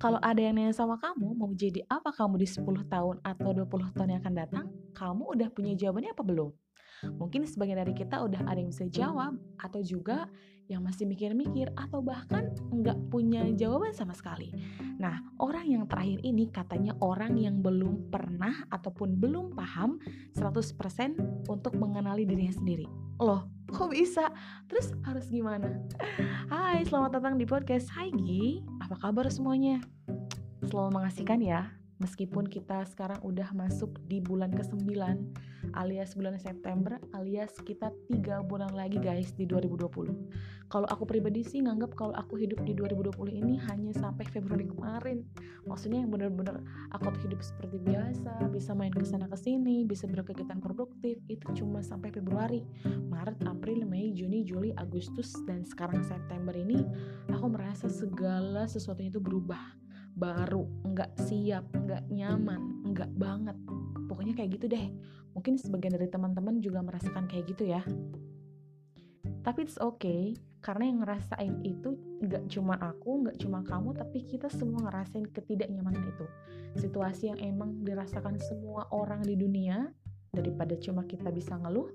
Kalau ada yang nanya sama kamu, mau jadi apa kamu di 10 tahun atau 20 tahun yang akan datang, kamu udah punya jawabannya apa belum? Mungkin sebagian dari kita udah ada yang bisa jawab, atau juga yang masih mikir-mikir, atau bahkan nggak punya jawaban sama sekali. Nah, orang yang terakhir ini katanya orang yang belum pernah ataupun belum paham 100% untuk mengenali dirinya sendiri. Loh, kok bisa? Terus harus gimana? Hai, selamat datang di podcast Hai Gi, apa kabar semuanya? Selalu mengasihkan ya, meskipun kita sekarang udah masuk di bulan ke-9 alias bulan September alias kita tiga bulan lagi guys di 2020 kalau aku pribadi sih nganggap kalau aku hidup di 2020 ini hanya sampai Februari kemarin. Maksudnya yang bener-bener aku tuh hidup seperti biasa bisa main ke sana ke sini bisa berkegiatan produktif itu cuma sampai Februari. Maret, April, Mei, Juni, Juli, Agustus dan sekarang September ini aku merasa segala sesuatunya itu berubah baru, nggak siap, nggak nyaman, nggak banget. Pokoknya kayak gitu deh. Mungkin sebagian dari teman-teman juga merasakan kayak gitu ya. Tapi it's okay, karena yang ngerasain itu nggak cuma aku, nggak cuma kamu, tapi kita semua ngerasain ketidaknyamanan itu. Situasi yang emang dirasakan semua orang di dunia, daripada cuma kita bisa ngeluh,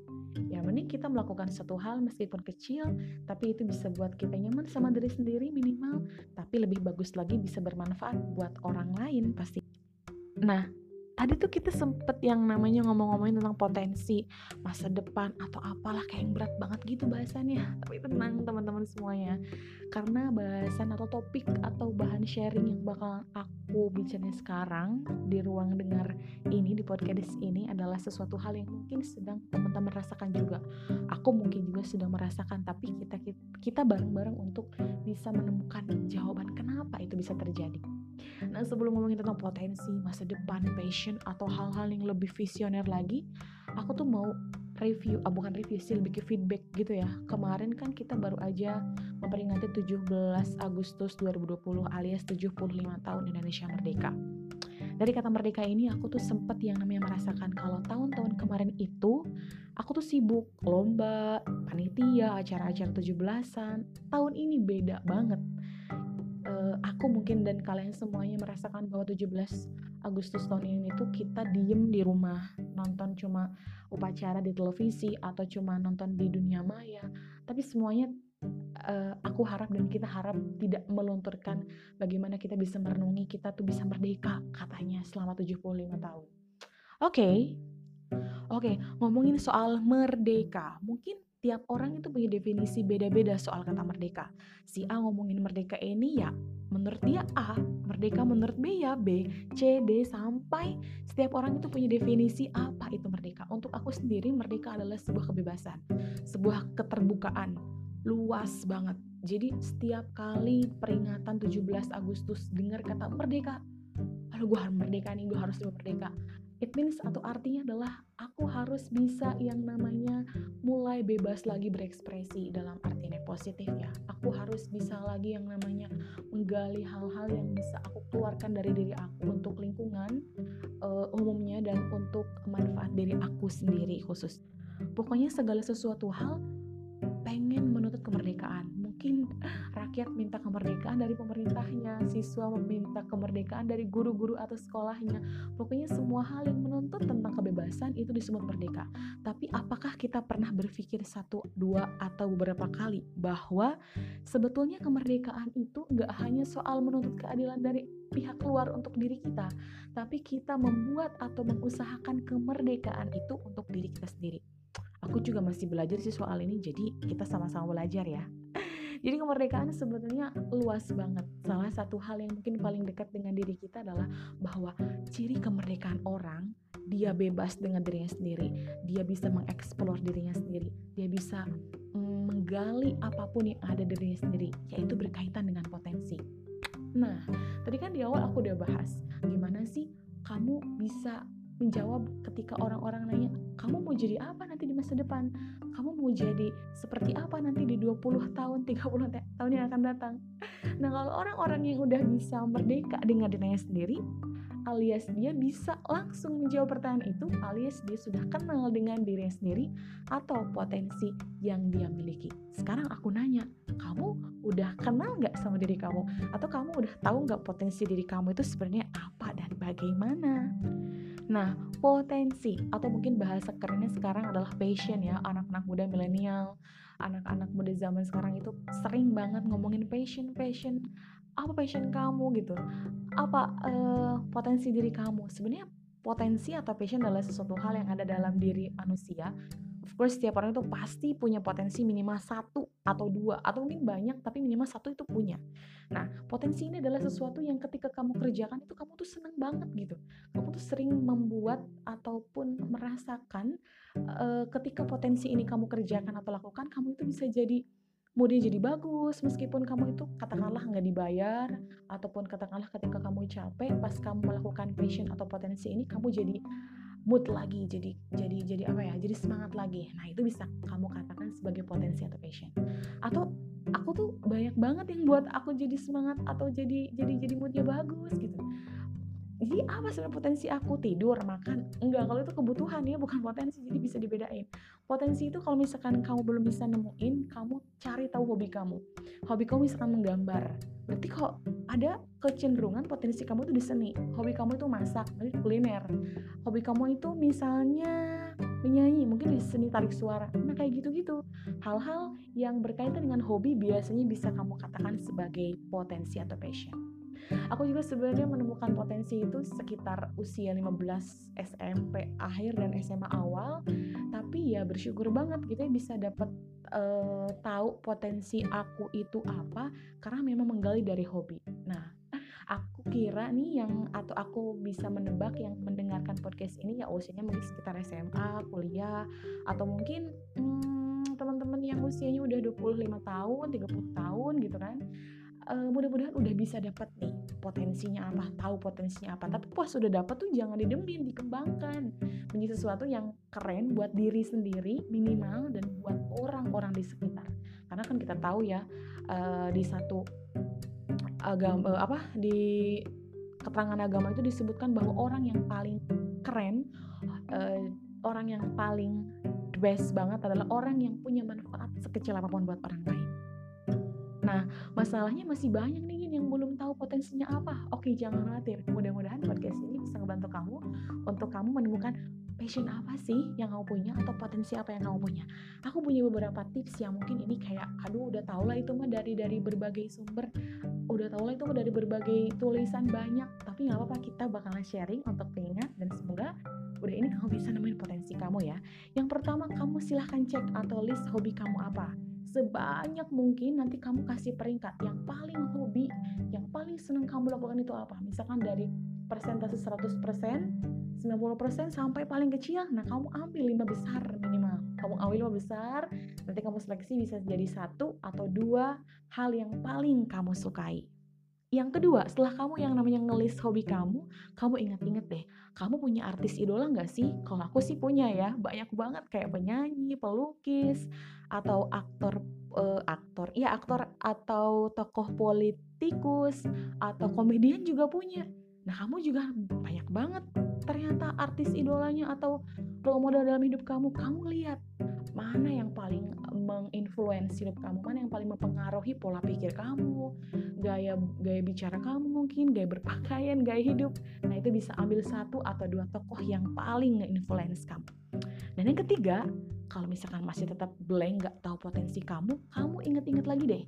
ya mending kita melakukan satu hal meskipun kecil tapi itu bisa buat kita nyaman sama diri sendiri minimal. Tapi lebih bagus lagi bisa bermanfaat buat orang lain pasti. Nah tadi tuh kita sempet yang namanya ngomong-ngomongin tentang potensi masa depan atau apalah kayak yang berat banget gitu bahasannya. Tapi tenang teman-teman semuanya. Karena bahasan atau topik atau bahan sharing yang bakal aku bicarain sekarang di ruang dengar ini di podcast ini adalah sesuatu hal yang mungkin sedang teman-teman rasakan juga. Aku mungkin juga sedang merasakan tapi kita kita bareng-bareng untuk bisa menemukan jawaban kenapa itu bisa terjadi. Nah sebelum ngomongin tentang potensi, masa depan, passion, atau hal-hal yang lebih visioner lagi, aku tuh mau review, ah bukan review sih, lebih ke feedback gitu ya. Kemarin kan kita baru aja memperingati 17 Agustus 2020 alias 75 tahun Indonesia Merdeka. Dari kata merdeka ini aku tuh sempet yang namanya merasakan kalau tahun-tahun kemarin itu aku tuh sibuk lomba, panitia, acara-acara 17-an. Tahun ini beda banget uh, aku mungkin dan kalian semuanya merasakan bahwa 17 Agustus tahun ini tuh kita diem di rumah nonton cuma upacara di televisi atau cuma nonton di dunia maya tapi semuanya uh, aku harap dan kita harap tidak melunturkan bagaimana kita bisa merenungi kita tuh bisa merdeka katanya selama 75 tahun. Oke. Okay. Oke, okay, ngomongin soal merdeka. Mungkin tiap orang itu punya definisi beda-beda soal kata merdeka. Si A ngomongin merdeka ini ya menurut dia A, merdeka menurut B ya B, C, D sampai setiap orang itu punya definisi apa itu merdeka. Untuk aku sendiri merdeka adalah sebuah kebebasan, sebuah keterbukaan, luas banget. Jadi setiap kali peringatan 17 Agustus dengar kata merdeka, aduh gue harus merdeka nih, gue harus merdeka it means atau artinya adalah aku harus bisa yang namanya mulai bebas lagi berekspresi dalam arti yang positif ya. Aku harus bisa lagi yang namanya menggali hal-hal yang bisa aku keluarkan dari diri aku untuk lingkungan uh, umumnya dan untuk manfaat diri aku sendiri khusus. Pokoknya segala sesuatu hal pengen menuntut kemerdekaan mungkin rakyat minta kemerdekaan dari pemerintahnya, siswa meminta kemerdekaan dari guru-guru atau sekolahnya. Pokoknya semua hal yang menuntut tentang kebebasan itu disebut merdeka. Tapi apakah kita pernah berpikir satu, dua, atau beberapa kali bahwa sebetulnya kemerdekaan itu nggak hanya soal menuntut keadilan dari pihak luar untuk diri kita, tapi kita membuat atau mengusahakan kemerdekaan itu untuk diri kita sendiri. Aku juga masih belajar sih soal ini, jadi kita sama-sama belajar ya. Jadi kemerdekaan sebetulnya luas banget. Salah satu hal yang mungkin paling dekat dengan diri kita adalah bahwa ciri kemerdekaan orang dia bebas dengan dirinya sendiri, dia bisa mengeksplor dirinya sendiri, dia bisa mm, menggali apa pun yang ada di dirinya sendiri, yaitu berkaitan dengan potensi. Nah, tadi kan di awal aku udah bahas gimana sih kamu bisa menjawab ketika orang-orang nanya, kamu mau jadi apa nanti di masa depan? Kamu mau jadi seperti apa nanti di 20 tahun, 30 tahun yang akan datang? Nah, kalau orang-orang yang udah bisa merdeka dengan dirinya sendiri, alias dia bisa langsung menjawab pertanyaan itu alias dia sudah kenal dengan dirinya sendiri atau potensi yang dia miliki. Sekarang aku nanya, kamu udah kenal nggak sama diri kamu? Atau kamu udah tahu nggak potensi diri kamu itu sebenarnya apa dan bagaimana? Nah, potensi atau mungkin bahasa kerennya sekarang adalah passion ya, anak-anak muda milenial, anak-anak muda zaman sekarang itu sering banget ngomongin passion, passion. Apa passion kamu gitu? Apa uh, potensi diri kamu? Sebenarnya potensi atau passion adalah sesuatu hal yang ada dalam diri manusia of course setiap orang itu pasti punya potensi minimal satu atau dua atau mungkin banyak tapi minimal satu itu punya. Nah potensi ini adalah sesuatu yang ketika kamu kerjakan itu kamu tuh seneng banget gitu. Kamu tuh sering membuat ataupun merasakan uh, ketika potensi ini kamu kerjakan atau lakukan kamu itu bisa jadi moodnya jadi bagus meskipun kamu itu katakanlah nggak dibayar ataupun katakanlah ketika kamu capek pas kamu melakukan passion atau potensi ini kamu jadi mood lagi jadi jadi jadi apa ya jadi semangat lagi. Nah itu bisa kamu katakan sebagai potensi atau passion. Atau aku tuh banyak banget yang buat aku jadi semangat atau jadi jadi jadi moodnya bagus gitu. Jadi apa sebenarnya potensi aku? Tidur makan. Enggak kalau itu kebutuhan ya bukan potensi jadi bisa dibedain. Potensi itu kalau misalkan kamu belum bisa nemuin kamu cari tahu hobi kamu. Hobi kamu misalkan menggambar berarti kok ada kecenderungan potensi kamu itu di seni? Hobi kamu itu masak berarti kuliner. Hobi kamu itu misalnya menyanyi mungkin di seni tarik suara. Nah kayak gitu-gitu. Hal-hal yang berkaitan dengan hobi biasanya bisa kamu katakan sebagai potensi atau passion Aku juga sebenarnya menemukan potensi itu sekitar usia 15 SMP akhir dan SMA awal. Tapi ya bersyukur banget gitu ya bisa dapat uh, tahu potensi aku itu apa karena memang menggali dari hobi. Nah, aku kira nih yang atau aku bisa menebak yang mendengarkan podcast ini ya usianya mungkin sekitar SMA, kuliah atau mungkin hmm, teman-teman yang usianya udah 25 tahun, 30 tahun gitu kan uh, mudah-mudahan udah bisa dapat nih potensinya apa, tahu potensinya apa. Tapi pas sudah dapat tuh jangan didemin, dikembangkan menjadi sesuatu yang keren buat diri sendiri minimal dan buat orang-orang di sekitar. Karena kan kita tahu ya uh, di satu agama uh, apa di keterangan agama itu disebutkan bahwa orang yang paling keren, uh, orang yang paling best banget adalah orang yang punya manfaat sekecil apa pun buat orang lain. Nah, masalahnya masih banyak nih yang belum tahu potensinya apa. Oke, jangan khawatir. Mudah-mudahan podcast ini bisa ngebantu kamu untuk kamu menemukan passion apa sih yang kamu punya atau potensi apa yang kamu punya. Aku punya beberapa tips yang mungkin ini kayak, aduh udah tau lah itu mah dari dari berbagai sumber, udah tau lah itu mah dari berbagai tulisan banyak. Tapi nggak apa-apa kita bakalan sharing untuk pengingat dan semoga udah ini kamu bisa nemuin potensi kamu ya. Yang pertama kamu silahkan cek atau list hobi kamu apa sebanyak mungkin nanti kamu kasih peringkat yang paling hobi, yang paling senang kamu lakukan itu apa. Misalkan dari persentase 100%, 90% sampai paling kecil, nah kamu ambil lima besar minimal. Kamu ambil lima besar, nanti kamu seleksi bisa jadi satu atau dua hal yang paling kamu sukai. Yang kedua, setelah kamu yang namanya ngelis hobi kamu, kamu ingat-ingat deh, kamu punya artis idola nggak sih? Kalau aku sih punya ya, banyak banget kayak penyanyi, pelukis, atau aktor uh, aktor, ya aktor atau tokoh politikus atau komedian juga punya. Nah, kamu juga banyak banget ternyata artis idolanya atau role model dalam hidup kamu. Kamu lihat mana yang paling menginfluence hidup kamu, mana yang paling mempengaruhi pola pikir kamu, gaya gaya bicara kamu mungkin, gaya berpakaian, gaya hidup. Nah, itu bisa ambil satu atau dua tokoh yang paling nge-influence kamu. Dan yang ketiga, kalau misalkan masih tetap blank, nggak tahu potensi kamu, kamu inget-inget lagi deh.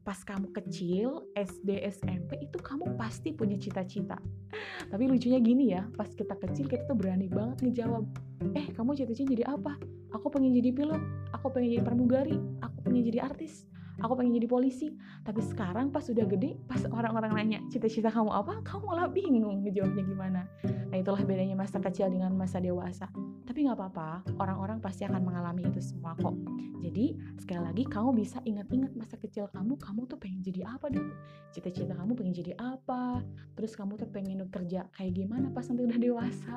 Pas kamu kecil, SD, SMP, itu kamu pasti punya cita-cita. Tapi lucunya gini ya, pas kita kecil kita tuh berani banget ngejawab, eh kamu cita-cita jadi apa? Aku pengen jadi pilot, aku pengen jadi pramugari, aku pengen jadi artis, aku pengen jadi polisi. Tapi sekarang pas sudah gede, pas orang-orang nanya cita-cita kamu apa, kamu malah bingung ngejawabnya gimana. Nah itulah bedanya masa kecil dengan masa dewasa. Tapi nggak apa-apa, orang-orang pasti akan mengalami itu semua kok. Jadi sekali lagi kamu bisa ingat-ingat masa kecil kamu, kamu tuh pengen jadi apa dulu? Cita-cita kamu pengen jadi apa? Terus kamu tuh pengen kerja kayak gimana pas nanti udah dewasa?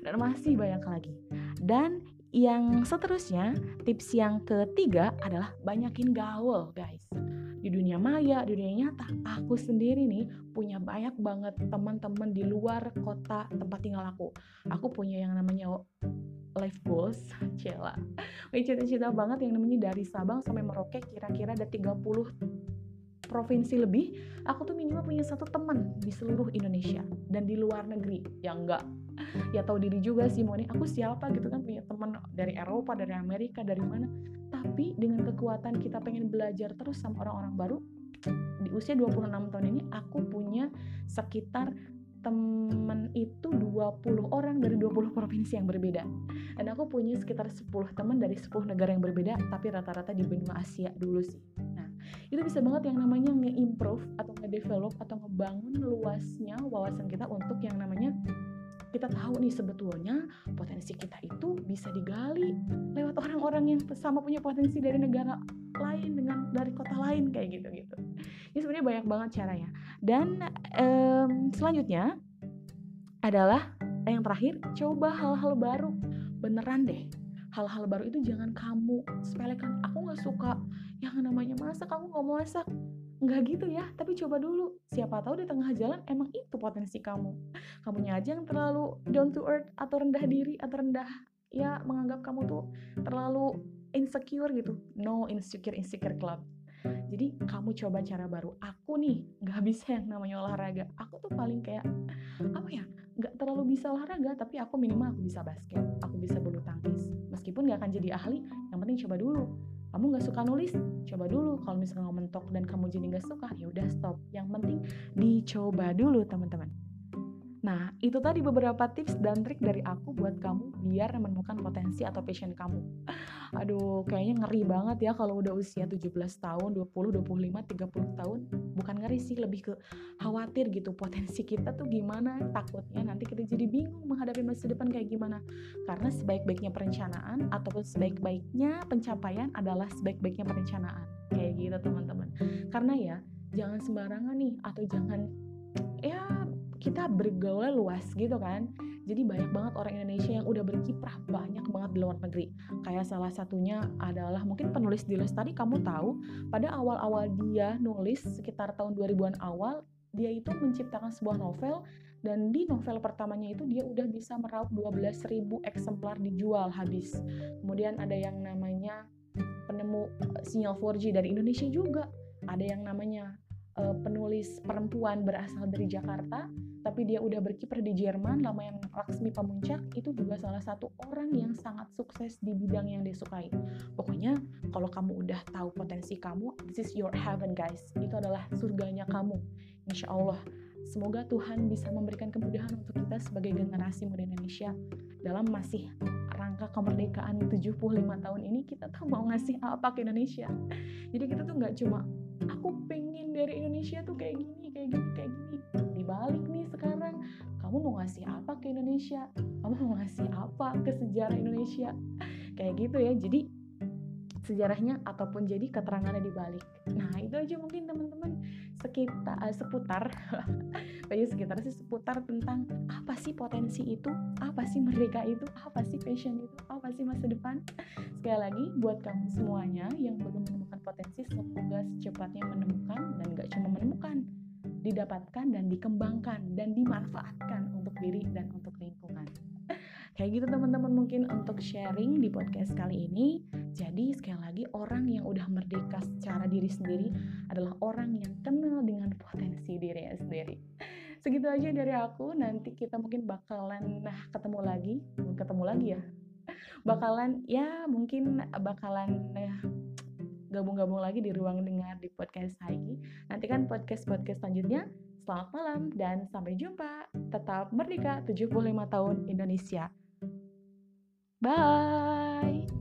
Dan masih banyak lagi. Dan yang seterusnya, tips yang ketiga adalah banyakin gaul, guys. di dunia maya, di dunia nyata, aku sendiri nih punya banyak banget teman-teman di luar kota tempat tinggal aku. Aku punya yang namanya life goals, cila. Cita-cita banget yang namanya dari Sabang sampai Merauke kira-kira ada 30 provinsi lebih, aku tuh minimal punya satu teman di seluruh Indonesia dan di luar negeri yang enggak ya tahu diri juga sih mau nih aku siapa gitu kan punya teman dari Eropa dari Amerika dari mana. Tapi dengan kekuatan kita pengen belajar terus sama orang-orang baru di usia 26 tahun ini aku punya sekitar temen itu 20 orang dari 20 provinsi yang berbeda. Dan aku punya sekitar 10 teman dari 10 negara yang berbeda tapi rata-rata di benua Asia dulu sih. Itu bisa banget yang namanya nge-improve atau nge-develop atau ngebangun luasnya wawasan kita untuk yang namanya kita tahu nih sebetulnya potensi kita itu bisa digali lewat orang-orang yang sama punya potensi dari negara lain dengan dari kota lain kayak gitu gitu ini sebenarnya banyak banget caranya. Dan um, selanjutnya adalah yang terakhir coba hal-hal baru. Beneran deh hal-hal baru itu jangan kamu sepelekan. Aku nggak suka yang namanya masak kamu nggak mau masak nggak gitu ya tapi coba dulu. Siapa tahu di tengah jalan emang itu potensi kamu. Kamunya aja yang terlalu down to earth atau rendah diri atau rendah ya menganggap kamu tuh terlalu insecure gitu. No insecure insecure club. Jadi kamu coba cara baru. Aku nih nggak bisa yang namanya olahraga. Aku tuh paling kayak apa ya nggak terlalu bisa olahraga tapi aku minimal aku bisa basket aku bisa bulu tangkis. Meskipun nggak akan jadi ahli yang penting coba dulu kamu nggak suka nulis? Coba dulu. Kalau misalnya mentok dan kamu jadi nggak suka ya udah stop. Yang penting dicoba dulu teman-teman Nah, itu tadi beberapa tips dan trik dari aku buat kamu biar menemukan potensi atau passion kamu. Aduh, kayaknya ngeri banget ya kalau udah usia 17 tahun, 20, 25, 30 tahun. Bukan ngeri sih, lebih ke khawatir gitu. Potensi kita tuh gimana? Takutnya nanti kita jadi bingung menghadapi masa depan kayak gimana. Karena sebaik-baiknya perencanaan ataupun sebaik-baiknya pencapaian adalah sebaik-baiknya perencanaan. Kayak gitu teman-teman. Karena ya, jangan sembarangan nih atau jangan ya kita bergaul luas gitu kan. Jadi banyak banget orang Indonesia yang udah berkiprah banyak banget di luar negeri. Kayak salah satunya adalah mungkin penulis di tadi kamu tahu pada awal-awal dia nulis sekitar tahun 2000-an awal dia itu menciptakan sebuah novel dan di novel pertamanya itu dia udah bisa meraup 12.000 eksemplar dijual habis. Kemudian ada yang namanya penemu eh, sinyal 4G dari Indonesia juga. Ada yang namanya uh, penulis perempuan berasal dari Jakarta tapi dia udah berkiprah di Jerman lama yang Laksmi Pamuncak itu juga salah satu orang yang sangat sukses di bidang yang dia sukai. Pokoknya kalau kamu udah tahu potensi kamu this is your heaven guys. Itu adalah surganya kamu. Insya Allah Semoga Tuhan bisa memberikan kemudahan untuk kita sebagai generasi muda Indonesia. Dalam masih rangka kemerdekaan 75 tahun ini kita tuh mau ngasih apa ke Indonesia. Jadi kita tuh nggak cuma aku pengen dari Indonesia tuh kayak gini, kayak gini, kayak gini. Dibalik nih sekarang, kamu mau ngasih apa ke Indonesia? Kamu mau ngasih apa ke sejarah Indonesia? Kayak gitu ya. Jadi sejarahnya ataupun jadi keterangannya di balik. Nah, itu aja mungkin teman-teman sekitar uh, seputar bagi sekitar sih seputar tentang apa sih potensi itu, apa sih merdeka itu, apa sih passion itu, apa sih masa depan. Sekali lagi buat kamu semuanya yang belum menemukan potensi semoga secepatnya menemukan dan gak cuma menemukan, didapatkan dan dikembangkan dan dimanfaatkan untuk diri dan untuk lingkungan. Kayak gitu teman-teman mungkin untuk sharing di podcast kali ini. Jadi sekali lagi orang yang udah merdeka secara diri sendiri adalah orang yang kenal dengan potensi dirinya sendiri. Segitu aja dari aku. Nanti kita mungkin bakalan nah ketemu lagi, ketemu lagi ya. Bakalan ya mungkin bakalan eh, gabung-gabung lagi di ruang dengar di podcast Haiki. Nantikan podcast-podcast selanjutnya. Selamat malam dan sampai jumpa. Tetap merdeka 75 tahun Indonesia. Bye.